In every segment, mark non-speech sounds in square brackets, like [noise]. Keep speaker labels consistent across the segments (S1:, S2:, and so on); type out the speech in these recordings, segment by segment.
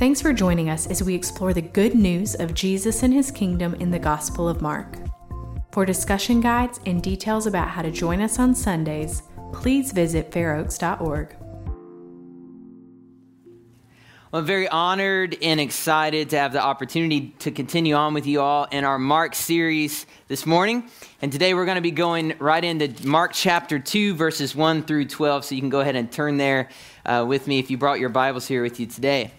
S1: Thanks for joining us as we explore the good news of Jesus and his kingdom in the Gospel of Mark. For discussion guides and details about how to join us on Sundays, please visit fairoaks.org.
S2: Well, I'm very honored and excited to have the opportunity to continue on with you all in our Mark series this morning. And today we're going to be going right into Mark chapter 2, verses 1 through 12. So you can go ahead and turn there uh, with me if you brought your Bibles here with you today.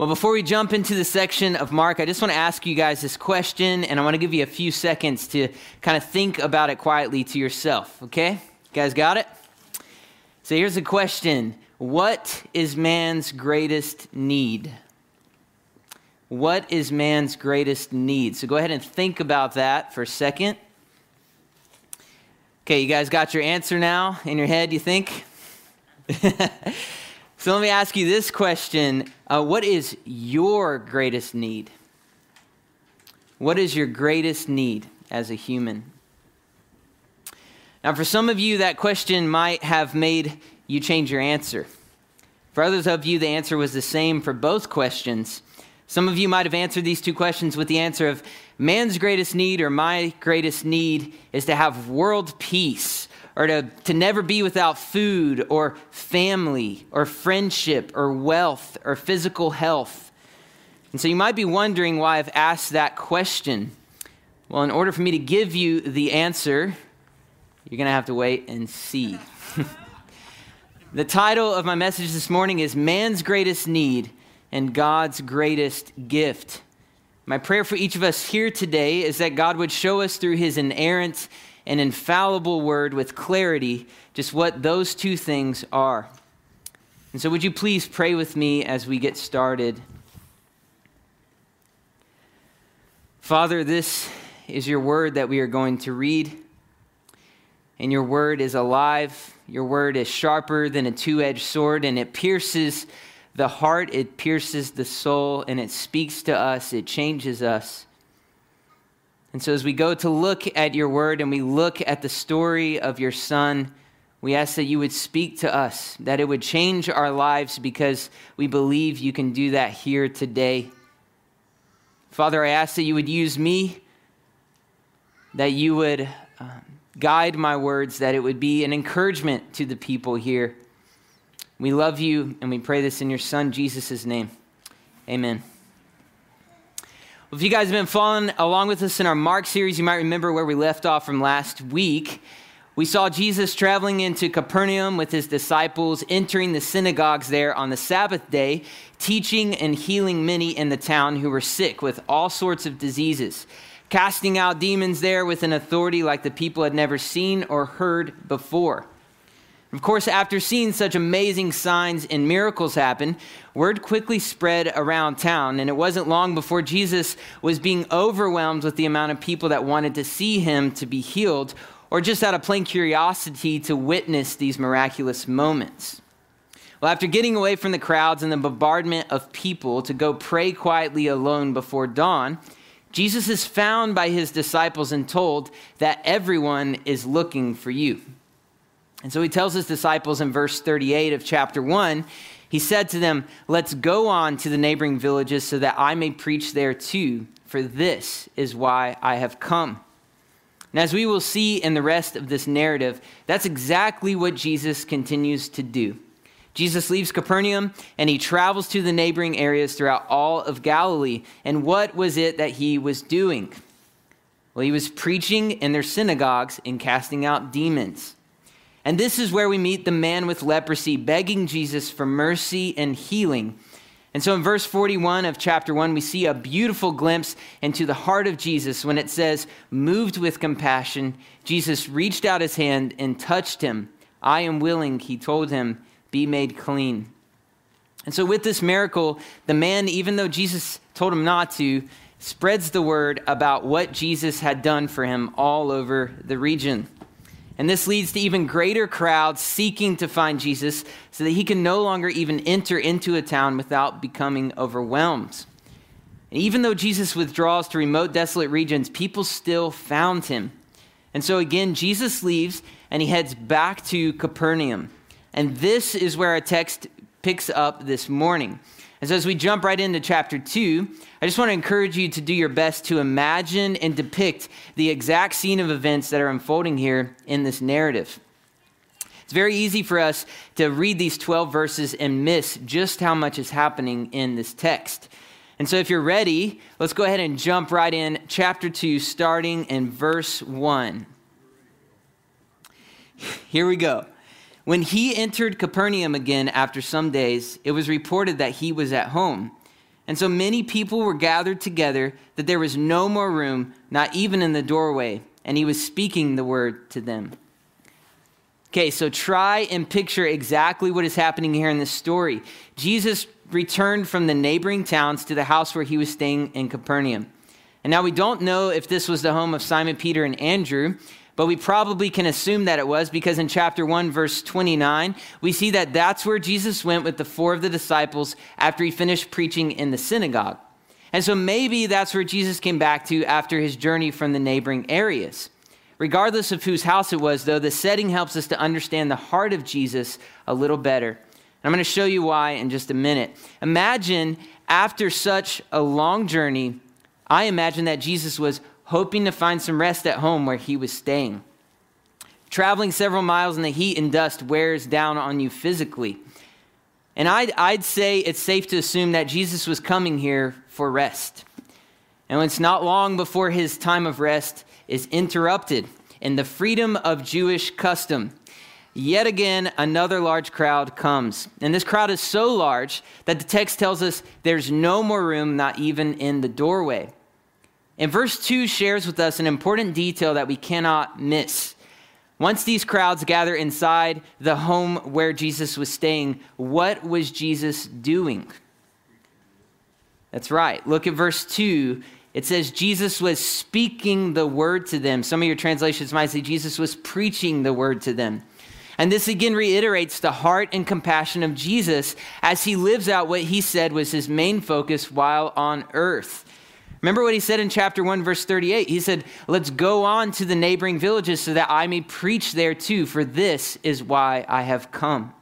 S2: Well, before we jump into the section of Mark, I just want to ask you guys this question, and I want to give you a few seconds to kind of think about it quietly to yourself, okay? You guys got it? So here's the question What is man's greatest need? What is man's greatest need? So go ahead and think about that for a second. Okay, you guys got your answer now in your head, you think? [laughs] So let me ask you this question uh, What is your greatest need? What is your greatest need as a human? Now, for some of you, that question might have made you change your answer. For others of you, the answer was the same for both questions. Some of you might have answered these two questions with the answer of man's greatest need or my greatest need is to have world peace or to, to never be without food or family or friendship or wealth or physical health. And so you might be wondering why I've asked that question. Well, in order for me to give you the answer, you're going to have to wait and see. [laughs] the title of my message this morning is Man's Greatest Need and God's Greatest Gift. My prayer for each of us here today is that God would show us through his inerrant an infallible word with clarity just what those two things are. And so, would you please pray with me as we get started? Father, this is your word that we are going to read. And your word is alive. Your word is sharper than a two edged sword, and it pierces the heart, it pierces the soul, and it speaks to us, it changes us. And so, as we go to look at your word and we look at the story of your son, we ask that you would speak to us, that it would change our lives because we believe you can do that here today. Father, I ask that you would use me, that you would um, guide my words, that it would be an encouragement to the people here. We love you and we pray this in your son, Jesus' name. Amen. If you guys have been following along with us in our Mark series, you might remember where we left off from last week. We saw Jesus traveling into Capernaum with his disciples, entering the synagogues there on the Sabbath day, teaching and healing many in the town who were sick with all sorts of diseases, casting out demons there with an authority like the people had never seen or heard before. Of course, after seeing such amazing signs and miracles happen, word quickly spread around town, and it wasn't long before Jesus was being overwhelmed with the amount of people that wanted to see him to be healed, or just out of plain curiosity to witness these miraculous moments. Well, after getting away from the crowds and the bombardment of people to go pray quietly alone before dawn, Jesus is found by his disciples and told that everyone is looking for you. And so he tells his disciples in verse 38 of chapter 1, he said to them, Let's go on to the neighboring villages so that I may preach there too, for this is why I have come. And as we will see in the rest of this narrative, that's exactly what Jesus continues to do. Jesus leaves Capernaum and he travels to the neighboring areas throughout all of Galilee. And what was it that he was doing? Well, he was preaching in their synagogues and casting out demons. And this is where we meet the man with leprosy begging Jesus for mercy and healing. And so in verse 41 of chapter 1, we see a beautiful glimpse into the heart of Jesus when it says, Moved with compassion, Jesus reached out his hand and touched him. I am willing, he told him, be made clean. And so with this miracle, the man, even though Jesus told him not to, spreads the word about what Jesus had done for him all over the region. And this leads to even greater crowds seeking to find Jesus so that he can no longer even enter into a town without becoming overwhelmed. And even though Jesus withdraws to remote, desolate regions, people still found him. And so again, Jesus leaves and he heads back to Capernaum. And this is where our text picks up this morning. And so, as we jump right into chapter 2, I just want to encourage you to do your best to imagine and depict the exact scene of events that are unfolding here in this narrative. It's very easy for us to read these 12 verses and miss just how much is happening in this text. And so, if you're ready, let's go ahead and jump right in, chapter 2, starting in verse 1. Here we go. When he entered Capernaum again after some days, it was reported that he was at home. And so many people were gathered together that there was no more room, not even in the doorway, and he was speaking the word to them. Okay, so try and picture exactly what is happening here in this story. Jesus returned from the neighboring towns to the house where he was staying in Capernaum. And now we don't know if this was the home of Simon Peter and Andrew, but we probably can assume that it was because in chapter 1, verse 29, we see that that's where Jesus went with the four of the disciples after he finished preaching in the synagogue. And so maybe that's where Jesus came back to after his journey from the neighboring areas. Regardless of whose house it was, though, the setting helps us to understand the heart of Jesus a little better. And I'm going to show you why in just a minute. Imagine after such a long journey, I imagine that Jesus was hoping to find some rest at home where he was staying. Traveling several miles in the heat and dust wears down on you physically. And I'd, I'd say it's safe to assume that Jesus was coming here for rest. And it's not long before his time of rest is interrupted in the freedom of Jewish custom. Yet again, another large crowd comes. And this crowd is so large that the text tells us there's no more room, not even in the doorway. And verse 2 shares with us an important detail that we cannot miss. Once these crowds gather inside the home where Jesus was staying, what was Jesus doing? That's right. Look at verse 2. It says Jesus was speaking the word to them. Some of your translations might say Jesus was preaching the word to them. And this again reiterates the heart and compassion of Jesus as he lives out what he said was his main focus while on earth. Remember what he said in chapter 1, verse 38? He said, Let's go on to the neighboring villages so that I may preach there too, for this is why I have come.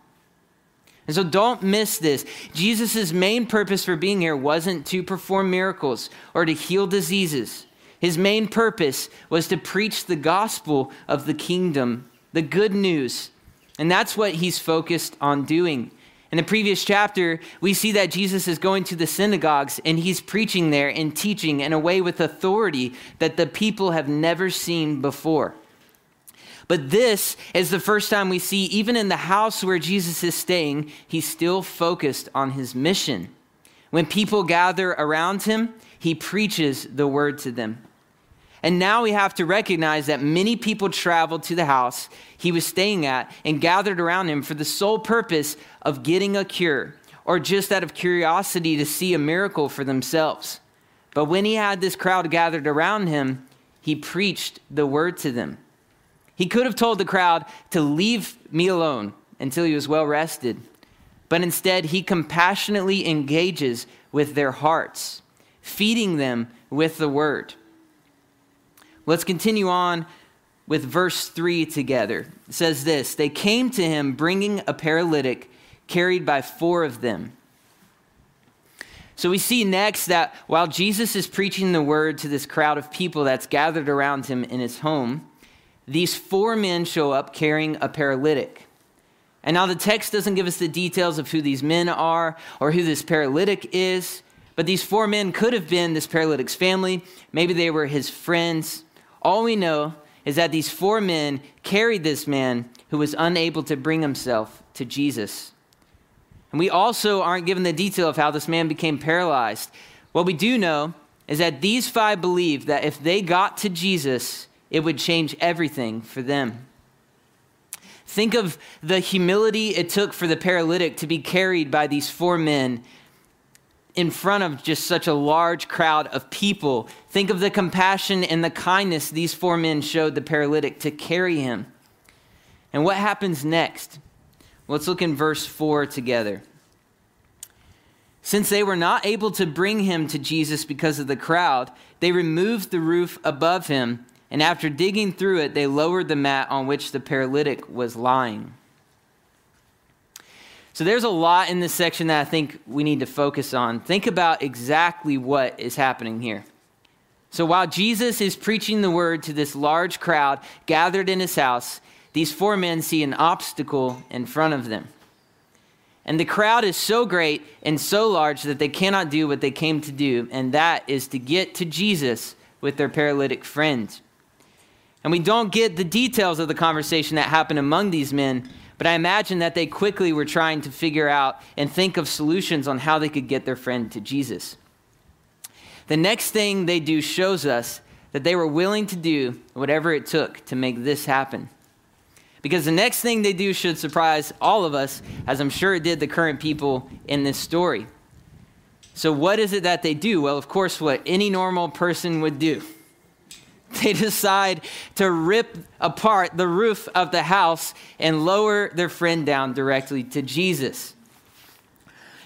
S2: And so don't miss this. Jesus' main purpose for being here wasn't to perform miracles or to heal diseases. His main purpose was to preach the gospel of the kingdom, the good news. And that's what he's focused on doing. In the previous chapter, we see that Jesus is going to the synagogues and he's preaching there and teaching in a way with authority that the people have never seen before. But this is the first time we see, even in the house where Jesus is staying, he's still focused on his mission. When people gather around him, he preaches the word to them. And now we have to recognize that many people traveled to the house he was staying at and gathered around him for the sole purpose of getting a cure or just out of curiosity to see a miracle for themselves. But when he had this crowd gathered around him, he preached the word to them. He could have told the crowd to leave me alone until he was well rested, but instead he compassionately engages with their hearts, feeding them with the word. Let's continue on with verse 3 together. It says this They came to him bringing a paralytic carried by four of them. So we see next that while Jesus is preaching the word to this crowd of people that's gathered around him in his home, these four men show up carrying a paralytic. And now the text doesn't give us the details of who these men are or who this paralytic is, but these four men could have been this paralytic's family. Maybe they were his friends. All we know is that these four men carried this man who was unable to bring himself to Jesus. And we also aren't given the detail of how this man became paralyzed. What we do know is that these five believed that if they got to Jesus, it would change everything for them. Think of the humility it took for the paralytic to be carried by these four men in front of just such a large crowd of people. Think of the compassion and the kindness these four men showed the paralytic to carry him. And what happens next? Let's look in verse 4 together. Since they were not able to bring him to Jesus because of the crowd, they removed the roof above him, and after digging through it, they lowered the mat on which the paralytic was lying. So there's a lot in this section that I think we need to focus on. Think about exactly what is happening here. So while Jesus is preaching the word to this large crowd gathered in his house, these four men see an obstacle in front of them. And the crowd is so great and so large that they cannot do what they came to do, and that is to get to Jesus with their paralytic friend. And we don't get the details of the conversation that happened among these men, but I imagine that they quickly were trying to figure out and think of solutions on how they could get their friend to Jesus. The next thing they do shows us that they were willing to do whatever it took to make this happen. Because the next thing they do should surprise all of us, as I'm sure it did the current people in this story. So, what is it that they do? Well, of course, what any normal person would do. [laughs] They decide to rip apart the roof of the house and lower their friend down directly to Jesus.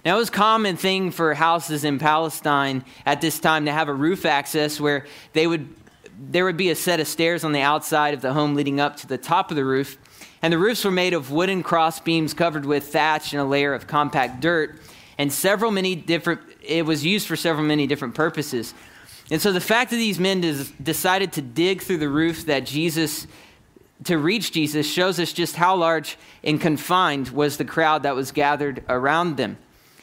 S2: Now, it was a common thing for houses in Palestine at this time to have a roof access where they would, there would be a set of stairs on the outside of the home leading up to the top of the roof. And the roofs were made of wooden cross beams covered with thatch and a layer of compact dirt. And several many different, it was used for several many different purposes. And so the fact that these men des- decided to dig through the roof that Jesus, to reach Jesus, shows us just how large and confined was the crowd that was gathered around them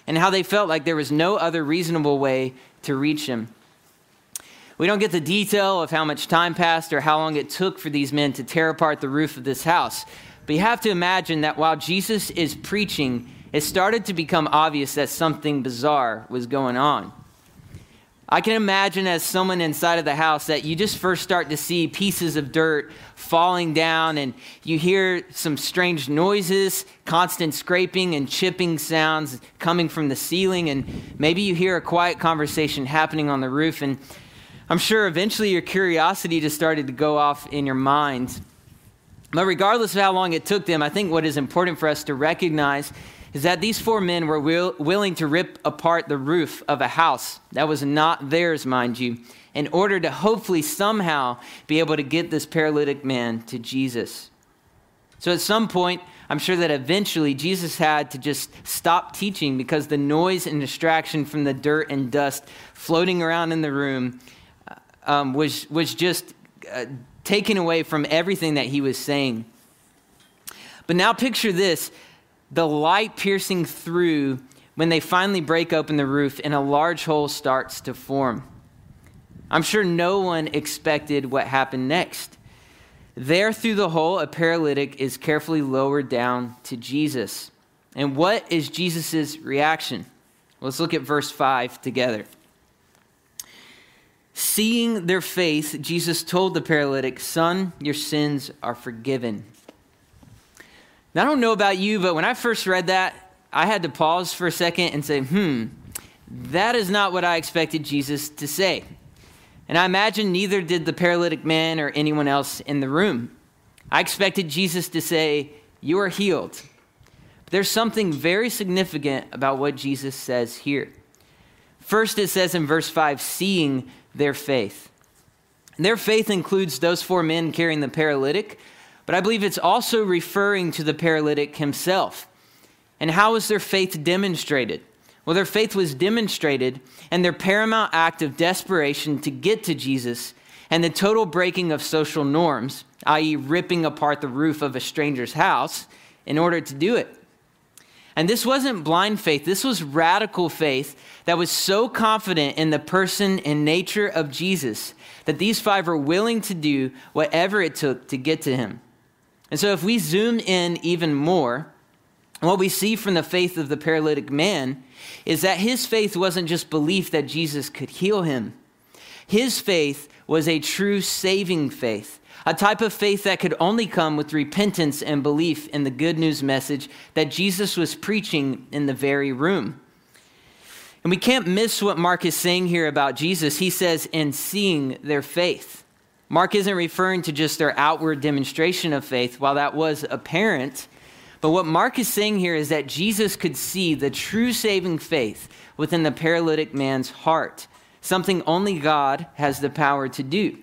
S2: and how they felt like there was no other reasonable way to reach him. We don't get the detail of how much time passed or how long it took for these men to tear apart the roof of this house. But you have to imagine that while Jesus is preaching, it started to become obvious that something bizarre was going on. I can imagine as someone inside of the house that you just first start to see pieces of dirt falling down and you hear some strange noises, constant scraping and chipping sounds coming from the ceiling, and maybe you hear a quiet conversation happening on the roof. And I'm sure eventually your curiosity just started to go off in your mind. But regardless of how long it took them, I think what is important for us to recognize is that these four men were will, willing to rip apart the roof of a house that was not theirs, mind you, in order to hopefully somehow be able to get this paralytic man to Jesus. So at some point, I'm sure that eventually Jesus had to just stop teaching because the noise and distraction from the dirt and dust floating around in the room uh, um, was, was just uh, taken away from everything that he was saying. But now picture this the light piercing through when they finally break open the roof and a large hole starts to form. I'm sure no one expected what happened next. There, through the hole, a paralytic is carefully lowered down to Jesus. And what is Jesus' reaction? Let's look at verse 5 together. Seeing their faith, Jesus told the paralytic, Son, your sins are forgiven. Now, I don't know about you, but when I first read that, I had to pause for a second and say, hmm, that is not what I expected Jesus to say. And I imagine neither did the paralytic man or anyone else in the room. I expected Jesus to say, You are healed. But there's something very significant about what Jesus says here. First, it says in verse 5, seeing their faith. Their faith includes those four men carrying the paralytic, but I believe it's also referring to the paralytic himself. And how was their faith demonstrated? Well, their faith was demonstrated and their paramount act of desperation to get to Jesus and the total breaking of social norms, i.e., ripping apart the roof of a stranger's house in order to do it. And this wasn't blind faith, this was radical faith that was so confident in the person and nature of Jesus that these five were willing to do whatever it took to get to him. And so, if we zoom in even more, what we see from the faith of the paralytic man is that his faith wasn't just belief that Jesus could heal him. His faith was a true saving faith a type of faith that could only come with repentance and belief in the good news message that Jesus was preaching in the very room. And we can't miss what Mark is saying here about Jesus. He says, in seeing their faith. Mark isn't referring to just their outward demonstration of faith, while that was apparent. But what Mark is saying here is that Jesus could see the true saving faith within the paralytic man's heart, something only God has the power to do.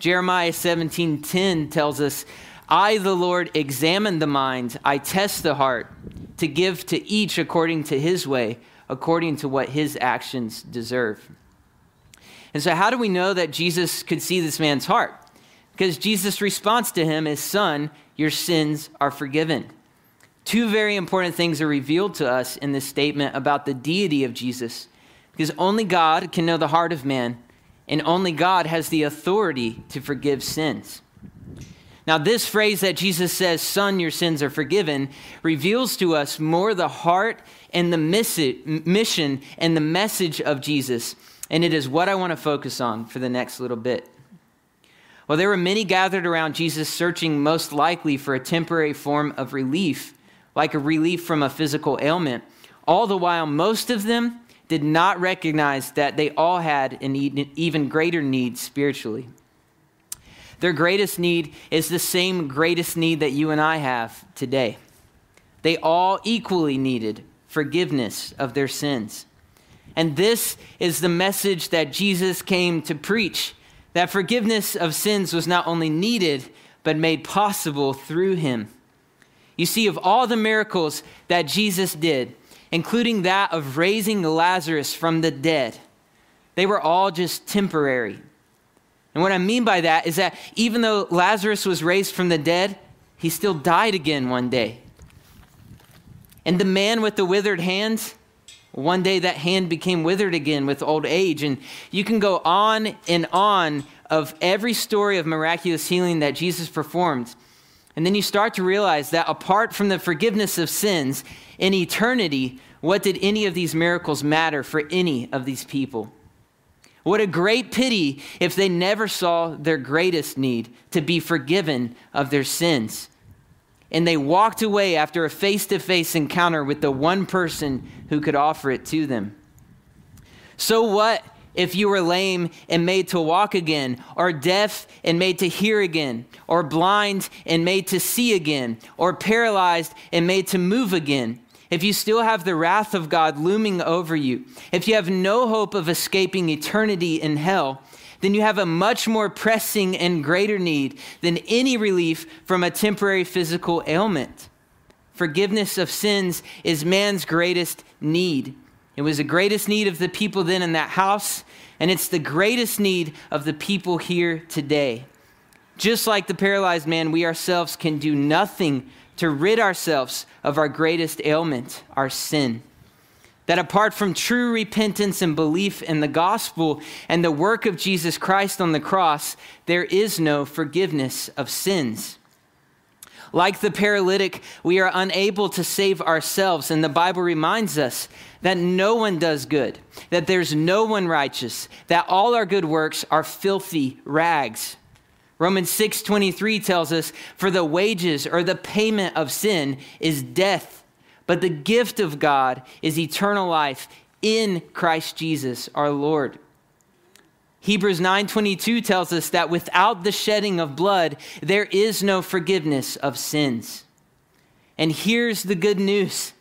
S2: Jeremiah 17:10 tells us, "I the Lord examine the mind, I test the heart to give to each according to his way, according to what his actions deserve. And so, how do we know that Jesus could see this man's heart? Because Jesus' response to him is, Son, your sins are forgiven. Two very important things are revealed to us in this statement about the deity of Jesus, because only God can know the heart of man, and only God has the authority to forgive sins. Now, this phrase that Jesus says, Son, your sins are forgiven, reveals to us more the heart and the mission and the message of Jesus. And it is what I want to focus on for the next little bit. Well, there were many gathered around Jesus searching most likely for a temporary form of relief, like a relief from a physical ailment. All the while, most of them did not recognize that they all had an even greater need spiritually. Their greatest need is the same greatest need that you and I have today. They all equally needed forgiveness of their sins. And this is the message that Jesus came to preach that forgiveness of sins was not only needed, but made possible through him. You see, of all the miracles that Jesus did, including that of raising Lazarus from the dead, they were all just temporary. And what I mean by that is that even though Lazarus was raised from the dead, he still died again one day. And the man with the withered hands, one day that hand became withered again with old age. And you can go on and on of every story of miraculous healing that Jesus performed. And then you start to realize that apart from the forgiveness of sins in eternity, what did any of these miracles matter for any of these people? What a great pity if they never saw their greatest need to be forgiven of their sins. And they walked away after a face to face encounter with the one person who could offer it to them. So, what if you were lame and made to walk again, or deaf and made to hear again, or blind and made to see again, or paralyzed and made to move again? if you still have the wrath of God looming over you, if you have no hope of escaping eternity in hell, then you have a much more pressing and greater need than any relief from a temporary physical ailment. Forgiveness of sins is man's greatest need. It was the greatest need of the people then in that house, and it's the greatest need of the people here today. Just like the paralyzed man, we ourselves can do nothing to rid ourselves of our greatest ailment, our sin. That apart from true repentance and belief in the gospel and the work of Jesus Christ on the cross, there is no forgiveness of sins. Like the paralytic, we are unable to save ourselves, and the Bible reminds us that no one does good, that there's no one righteous, that all our good works are filthy rags. Romans 6:23 tells us for the wages or the payment of sin is death, but the gift of God is eternal life in Christ Jesus our Lord. Hebrews 9:22 tells us that without the shedding of blood there is no forgiveness of sins. And here's the good news.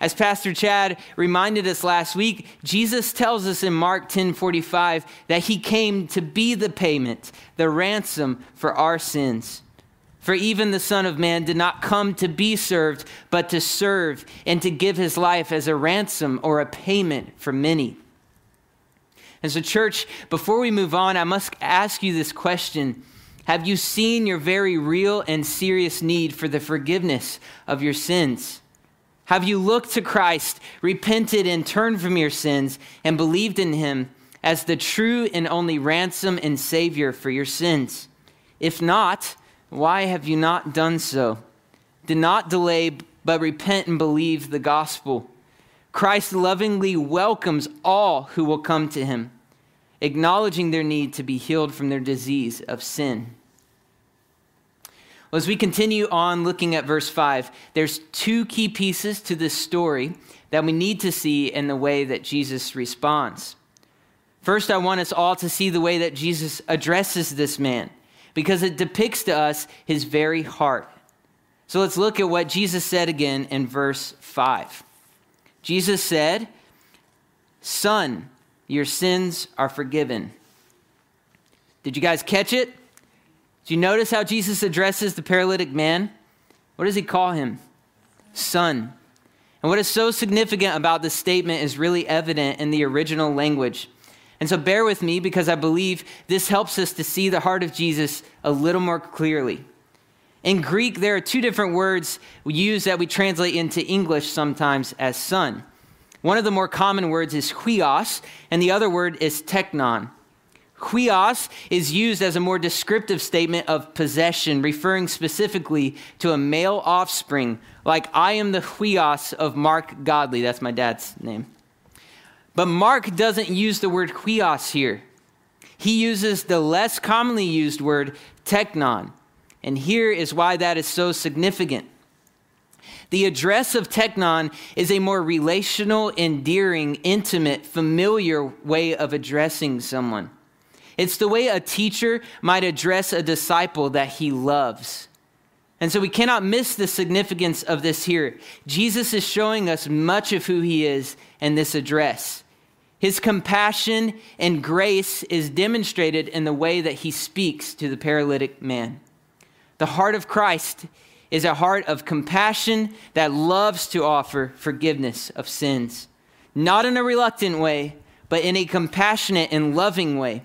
S2: As Pastor Chad reminded us last week, Jesus tells us in Mark 10:45 that he came to be the payment, the ransom for our sins. For even the Son of Man did not come to be served, but to serve and to give his life as a ransom or a payment for many. And so, church, before we move on, I must ask you this question. Have you seen your very real and serious need for the forgiveness of your sins? Have you looked to Christ, repented and turned from your sins, and believed in him as the true and only ransom and Savior for your sins? If not, why have you not done so? Do not delay, but repent and believe the gospel. Christ lovingly welcomes all who will come to him, acknowledging their need to be healed from their disease of sin. Well, as we continue on looking at verse 5, there's two key pieces to this story that we need to see in the way that Jesus responds. First, I want us all to see the way that Jesus addresses this man because it depicts to us his very heart. So let's look at what Jesus said again in verse 5. Jesus said, Son, your sins are forgiven. Did you guys catch it? Do you notice how Jesus addresses the paralytic man? What does he call him? Son. And what is so significant about this statement is really evident in the original language. And so bear with me because I believe this helps us to see the heart of Jesus a little more clearly. In Greek, there are two different words we use that we translate into English sometimes as son. One of the more common words is huios, and the other word is teknon. Huios is used as a more descriptive statement of possession, referring specifically to a male offspring, like I am the huios of Mark Godley. That's my dad's name. But Mark doesn't use the word huios here. He uses the less commonly used word teknon. And here is why that is so significant. The address of teknon is a more relational, endearing, intimate, familiar way of addressing someone. It's the way a teacher might address a disciple that he loves. And so we cannot miss the significance of this here. Jesus is showing us much of who he is in this address. His compassion and grace is demonstrated in the way that he speaks to the paralytic man. The heart of Christ is a heart of compassion that loves to offer forgiveness of sins, not in a reluctant way, but in a compassionate and loving way.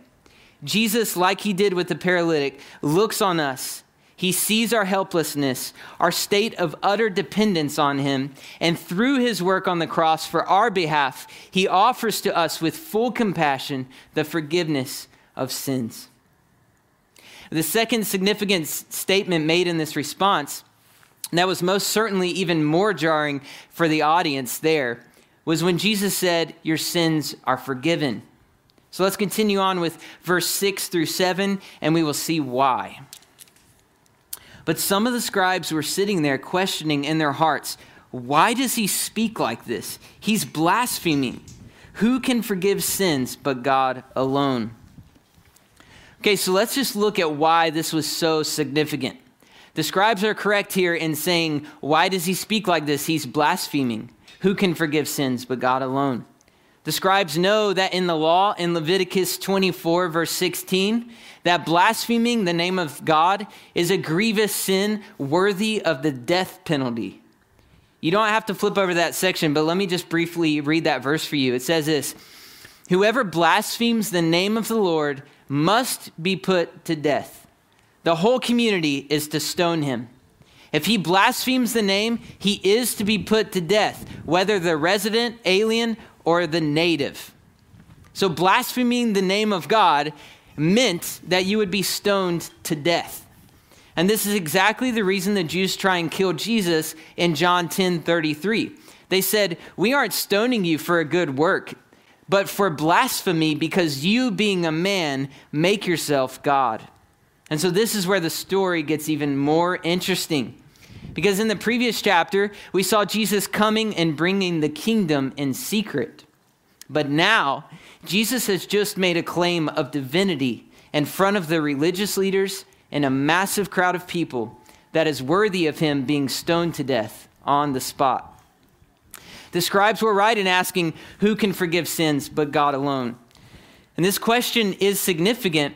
S2: Jesus, like he did with the paralytic, looks on us. He sees our helplessness, our state of utter dependence on him, and through his work on the cross for our behalf, he offers to us with full compassion the forgiveness of sins. The second significant statement made in this response, that was most certainly even more jarring for the audience there, was when Jesus said, Your sins are forgiven. So let's continue on with verse 6 through 7, and we will see why. But some of the scribes were sitting there questioning in their hearts, Why does he speak like this? He's blaspheming. Who can forgive sins but God alone? Okay, so let's just look at why this was so significant. The scribes are correct here in saying, Why does he speak like this? He's blaspheming. Who can forgive sins but God alone? The scribes know that in the law, in Leviticus 24, verse 16, that blaspheming the name of God is a grievous sin worthy of the death penalty. You don't have to flip over that section, but let me just briefly read that verse for you. It says this Whoever blasphemes the name of the Lord must be put to death. The whole community is to stone him. If he blasphemes the name, he is to be put to death, whether the resident, alien, or the native. So, blaspheming the name of God meant that you would be stoned to death. And this is exactly the reason the Jews try and kill Jesus in John 10 33. They said, We aren't stoning you for a good work, but for blasphemy, because you, being a man, make yourself God. And so, this is where the story gets even more interesting. Because in the previous chapter, we saw Jesus coming and bringing the kingdom in secret. But now, Jesus has just made a claim of divinity in front of the religious leaders and a massive crowd of people that is worthy of him being stoned to death on the spot. The scribes were right in asking, Who can forgive sins but God alone? And this question is significant.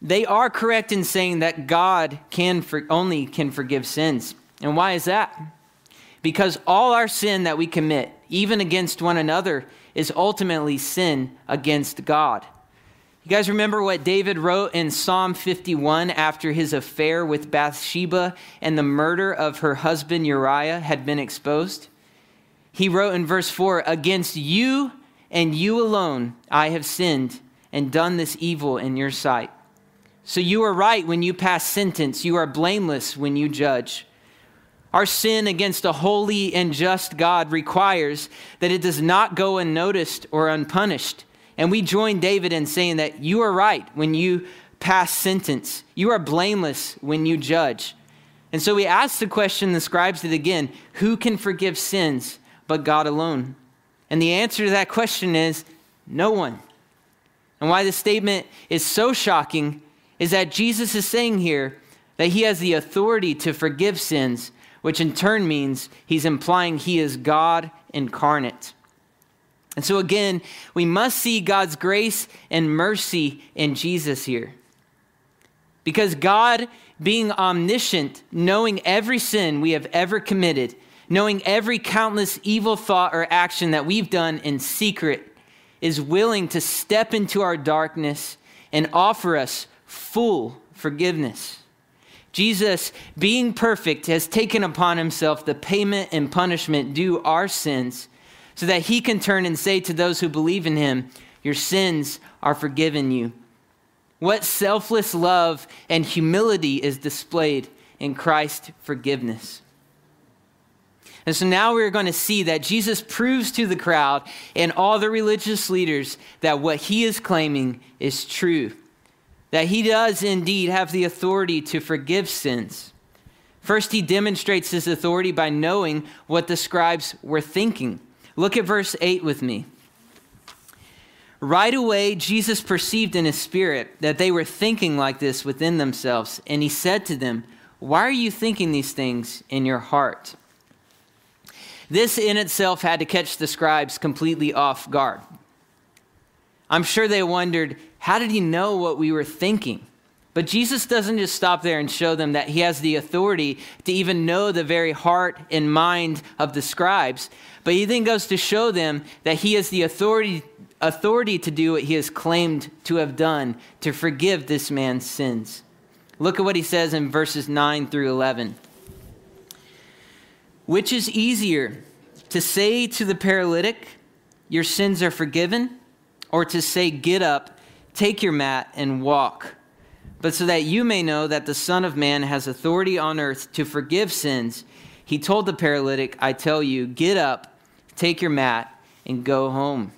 S2: They are correct in saying that God can for, only can forgive sins. And why is that? Because all our sin that we commit, even against one another, is ultimately sin against God. You guys remember what David wrote in Psalm 51 after his affair with Bathsheba and the murder of her husband Uriah had been exposed? He wrote in verse 4 Against you and you alone I have sinned and done this evil in your sight. So you are right when you pass sentence, you are blameless when you judge. Our sin against a holy and just God requires that it does not go unnoticed or unpunished. And we join David in saying that you are right when you pass sentence, you are blameless when you judge. And so we ask the question, the scribes did again who can forgive sins but God alone? And the answer to that question is no one. And why this statement is so shocking is that Jesus is saying here that he has the authority to forgive sins which in turn means he's implying he is God incarnate. And so, again, we must see God's grace and mercy in Jesus here. Because God, being omniscient, knowing every sin we have ever committed, knowing every countless evil thought or action that we've done in secret, is willing to step into our darkness and offer us full forgiveness. Jesus, being perfect, has taken upon himself the payment and punishment due our sins so that he can turn and say to those who believe in him, Your sins are forgiven you. What selfless love and humility is displayed in Christ's forgiveness. And so now we're going to see that Jesus proves to the crowd and all the religious leaders that what he is claiming is true, that he does indeed have the authority to forgive sins. First, he demonstrates his authority by knowing what the scribes were thinking. Look at verse 8 with me. Right away, Jesus perceived in his spirit that they were thinking like this within themselves, and he said to them, Why are you thinking these things in your heart? This in itself had to catch the scribes completely off guard. I'm sure they wondered, how did he know what we were thinking? But Jesus doesn't just stop there and show them that he has the authority to even know the very heart and mind of the scribes, but he then goes to show them that he has the authority, authority to do what he has claimed to have done to forgive this man's sins. Look at what he says in verses 9 through 11. Which is easier, to say to the paralytic, Your sins are forgiven, or to say, Get up, take your mat, and walk? But so that you may know that the Son of Man has authority on earth to forgive sins, he told the paralytic, I tell you, get up, take your mat, and go home.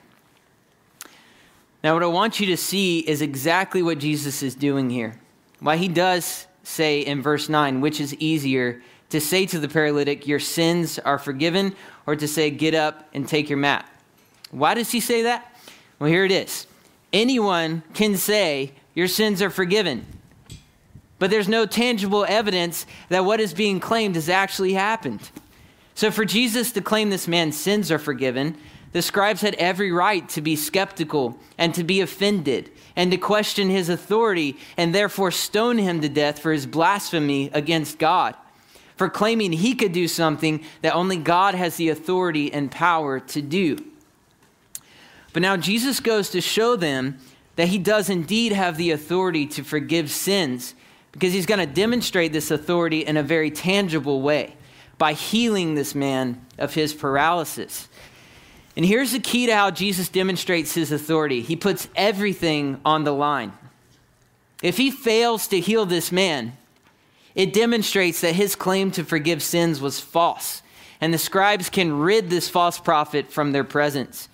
S2: Now, what I want you to see is exactly what Jesus is doing here. Why he does say in verse 9, which is easier to say to the paralytic, Your sins are forgiven, or to say, Get up and take your mat. Why does he say that? Well, here it is. Anyone can say, Your sins are forgiven. But there's no tangible evidence that what is being claimed has actually happened. So, for Jesus to claim this man's sins are forgiven, the scribes had every right to be skeptical and to be offended and to question his authority and therefore stone him to death for his blasphemy against God for claiming he could do something that only God has the authority and power to do. But now Jesus goes to show them that he does indeed have the authority to forgive sins because he's going to demonstrate this authority in a very tangible way by healing this man of his paralysis. And here's the key to how Jesus demonstrates his authority he puts everything on the line. If he fails to heal this man, it demonstrates that his claim to forgive sins was false, and the scribes can rid this false prophet from their presence.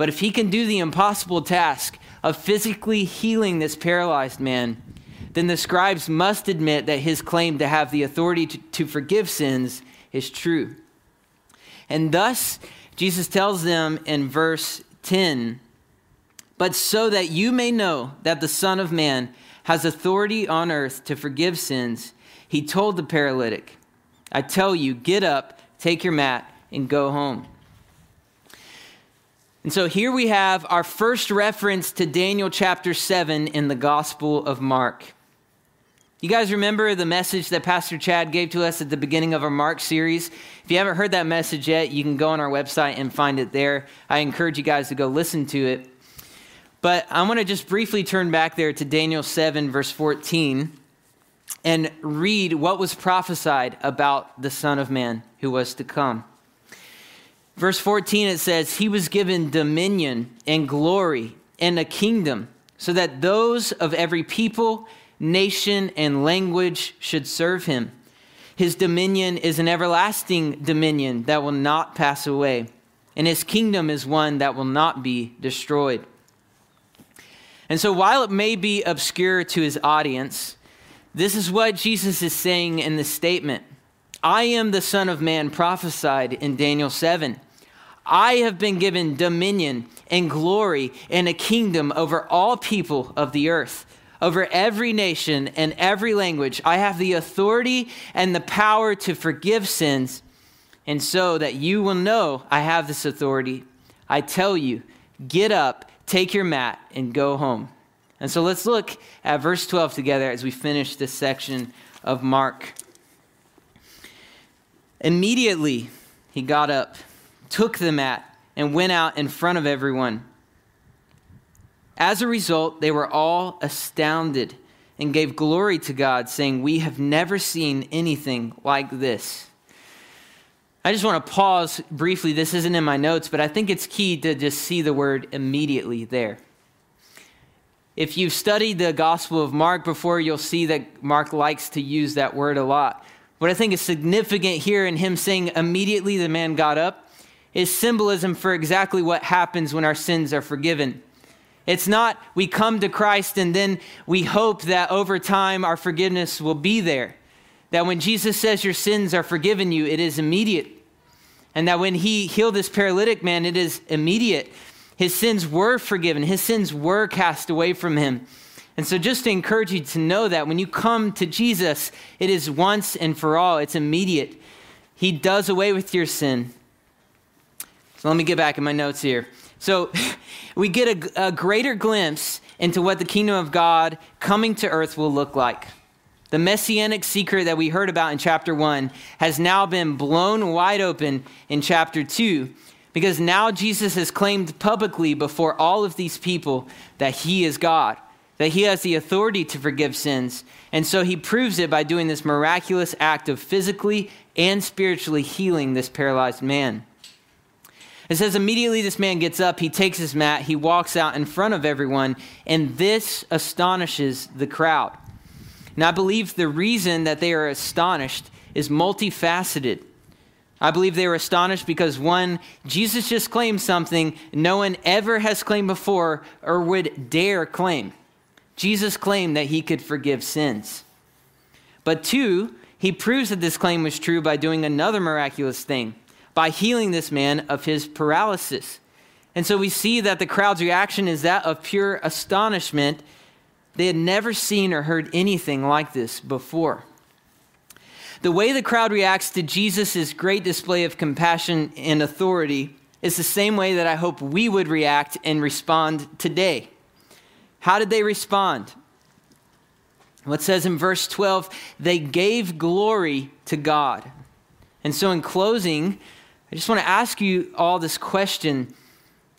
S2: But if he can do the impossible task of physically healing this paralyzed man, then the scribes must admit that his claim to have the authority to, to forgive sins is true. And thus, Jesus tells them in verse 10 But so that you may know that the Son of Man has authority on earth to forgive sins, he told the paralytic, I tell you, get up, take your mat, and go home. And so here we have our first reference to Daniel chapter 7 in the Gospel of Mark. You guys remember the message that Pastor Chad gave to us at the beginning of our Mark series? If you haven't heard that message yet, you can go on our website and find it there. I encourage you guys to go listen to it. But I want to just briefly turn back there to Daniel 7, verse 14 and read what was prophesied about the Son of Man who was to come. Verse 14, it says, He was given dominion and glory and a kingdom, so that those of every people, nation, and language should serve him. His dominion is an everlasting dominion that will not pass away, and his kingdom is one that will not be destroyed. And so, while it may be obscure to his audience, this is what Jesus is saying in this statement I am the Son of Man prophesied in Daniel 7. I have been given dominion and glory and a kingdom over all people of the earth, over every nation and every language. I have the authority and the power to forgive sins. And so that you will know I have this authority, I tell you, get up, take your mat, and go home. And so let's look at verse 12 together as we finish this section of Mark. Immediately, he got up, took the mat, and went out in front of everyone. As a result, they were all astounded and gave glory to God, saying, We have never seen anything like this. I just want to pause briefly. This isn't in my notes, but I think it's key to just see the word immediately there. If you've studied the Gospel of Mark before, you'll see that Mark likes to use that word a lot. What I think is significant here in him saying immediately the man got up is symbolism for exactly what happens when our sins are forgiven. It's not we come to Christ and then we hope that over time our forgiveness will be there. That when Jesus says your sins are forgiven you, it is immediate. And that when he healed this paralytic man, it is immediate. His sins were forgiven, his sins were cast away from him. And so, just to encourage you to know that when you come to Jesus, it is once and for all, it's immediate. He does away with your sin. So, let me get back in my notes here. So, [laughs] we get a, a greater glimpse into what the kingdom of God coming to earth will look like. The messianic secret that we heard about in chapter 1 has now been blown wide open in chapter 2 because now Jesus has claimed publicly before all of these people that he is God, that he has the authority to forgive sins. And so he proves it by doing this miraculous act of physically and spiritually healing this paralyzed man. It says, immediately this man gets up, he takes his mat, he walks out in front of everyone, and this astonishes the crowd. And I believe the reason that they are astonished is multifaceted. I believe they were astonished because one, Jesus just claimed something no one ever has claimed before or would dare claim. Jesus claimed that he could forgive sins. But two, he proves that this claim was true by doing another miraculous thing, by healing this man of his paralysis. And so we see that the crowd's reaction is that of pure astonishment they had never seen or heard anything like this before. The way the crowd reacts to Jesus' great display of compassion and authority is the same way that I hope we would react and respond today. How did they respond? What says in verse 12, they gave glory to God. And so, in closing, I just want to ask you all this question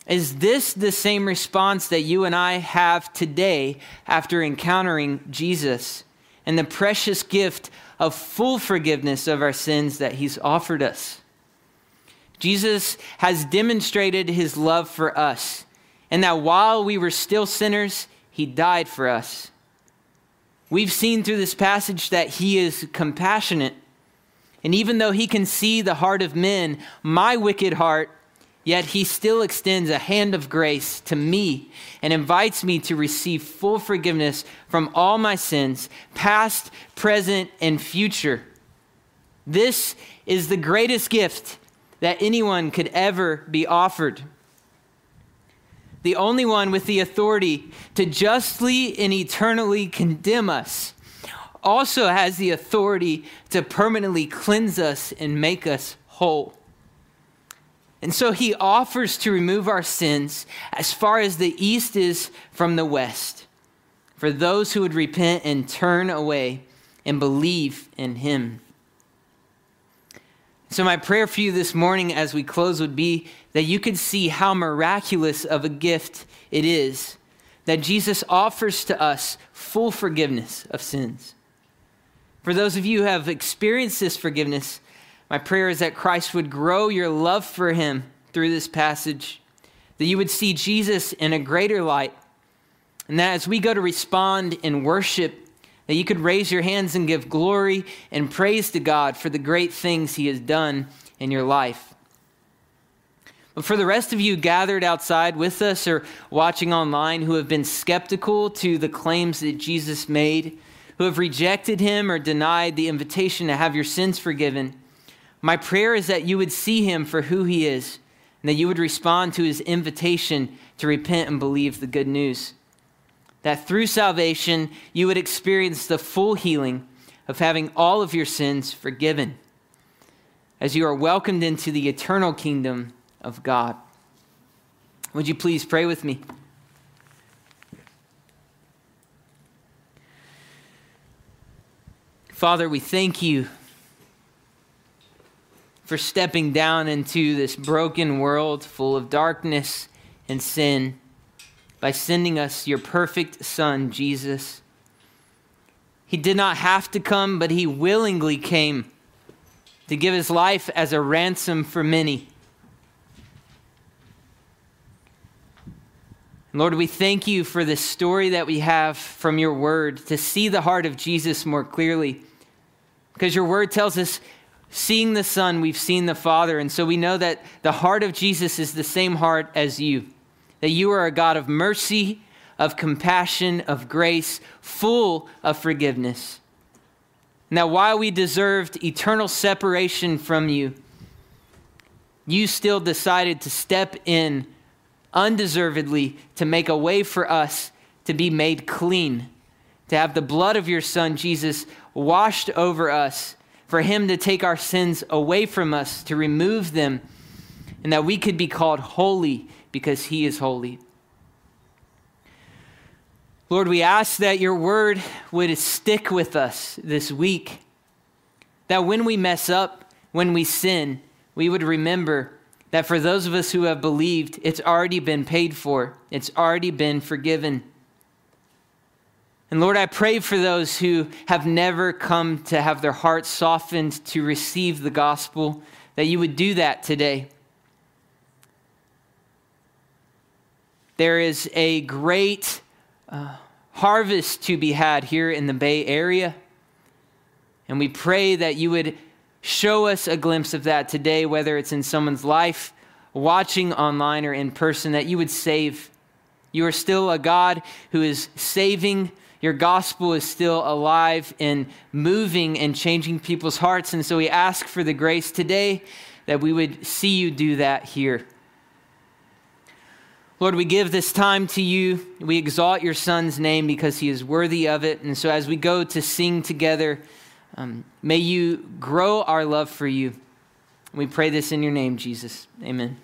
S2: is this the same response that you and I have today after encountering Jesus and the precious gift of full forgiveness of our sins that he's offered us? Jesus has demonstrated his love for us, and that while we were still sinners, he died for us. We've seen through this passage that he is compassionate. And even though he can see the heart of men, my wicked heart Yet he still extends a hand of grace to me and invites me to receive full forgiveness from all my sins, past, present, and future. This is the greatest gift that anyone could ever be offered. The only one with the authority to justly and eternally condemn us also has the authority to permanently cleanse us and make us whole. And so he offers to remove our sins as far as the east is from the west for those who would repent and turn away and believe in him. So, my prayer for you this morning as we close would be that you could see how miraculous of a gift it is that Jesus offers to us full forgiveness of sins. For those of you who have experienced this forgiveness, my prayer is that Christ would grow your love for him through this passage, that you would see Jesus in a greater light, and that as we go to respond in worship, that you could raise your hands and give glory and praise to God for the great things he has done in your life. But for the rest of you gathered outside with us or watching online who have been skeptical to the claims that Jesus made, who have rejected him or denied the invitation to have your sins forgiven, my prayer is that you would see him for who he is and that you would respond to his invitation to repent and believe the good news. That through salvation, you would experience the full healing of having all of your sins forgiven as you are welcomed into the eternal kingdom of God. Would you please pray with me? Father, we thank you for stepping down into this broken world full of darkness and sin by sending us your perfect Son, Jesus. He did not have to come, but he willingly came to give his life as a ransom for many. Lord, we thank you for this story that we have from your word to see the heart of Jesus more clearly. Because your word tells us, seeing the Son, we've seen the Father. And so we know that the heart of Jesus is the same heart as you, that you are a God of mercy, of compassion, of grace, full of forgiveness. Now, while we deserved eternal separation from you, you still decided to step in undeservedly to make a way for us to be made clean, to have the blood of your Son, Jesus, washed over us, for him to take our sins away from us, to remove them, and that we could be called holy because he is holy. Lord, we ask that your word would stick with us this week. That when we mess up, when we sin, we would remember that for those of us who have believed, it's already been paid for, it's already been forgiven. And Lord, I pray for those who have never come to have their hearts softened to receive the gospel, that you would do that today. There is a great uh, harvest to be had here in the Bay Area. And we pray that you would show us a glimpse of that today, whether it's in someone's life, watching online, or in person, that you would save. You are still a God who is saving. Your gospel is still alive and moving and changing people's hearts. And so we ask for the grace today that we would see you do that here. Lord, we give this time to you. We exalt your Son's name because he is worthy of it. And so as we go to sing together, um, may you grow our love for you. We pray this in your name, Jesus. Amen.